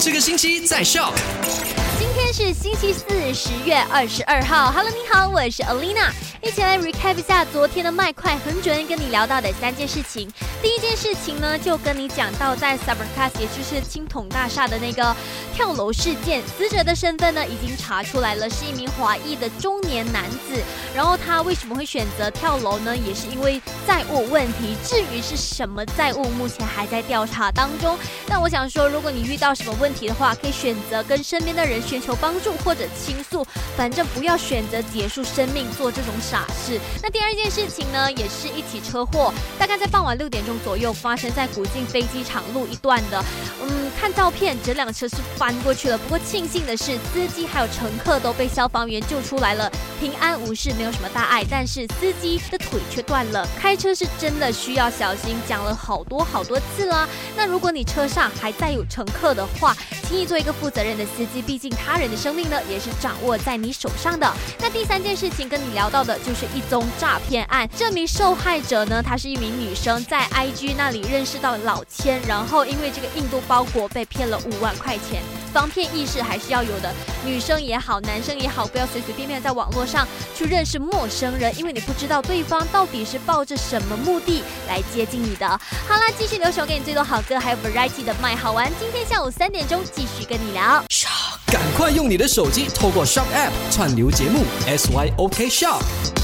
这个星期在笑。今天是星期四，十月二十二号。Hello，你好，我是 Alina，一起来 recap 一下昨天的麦快很准跟你聊到的三件事情。第一件事情呢，就跟你讲到在 Subercast，也就是青铜大厦的那个跳楼事件，死者的身份呢已经查出来了，是一名华裔的中年男子。然后他为什么会选择跳楼呢？也是因为债务问题。至于是什么债务，目前还在调查当中。但我想说，如果你遇到什么问题的话，可以选择跟身边的人寻求帮助或者倾诉，反正不要选择结束生命做这种傻事。那第二件事情呢，也是一起车祸，大概在傍晚六点钟左右发生在古晋飞机场路一段的。嗯，看照片，这辆车是翻过去了。不过庆幸的是，司机还有乘客都被消防员救出来了，平安无事，没有什么大碍。但是司机的腿却断了，开车是真的需要小心，讲了好多好多次啦。那如果你车上还载有乘客的话，轻易做一个负责任的司机，毕竟他人的生命呢也是掌握在你手上的。那第三件事情跟你聊到的就是一宗诈骗案，这名受害者呢，她是一名女生，在 IG 那里认识到老千，然后因为这个印度包裹被骗了五万块钱。防骗意识还是要有的，女生也好，男生也好，不要随随便便在网络上去认识陌生人，因为你不知道对方到底是抱着什么目的来接近你的。好啦，继续留守给你最多好歌，还有 variety 的麦好玩。今天下午三点钟继续跟你聊。赶快用你的手机透过 Shop App 串流节目 SYOK Shop。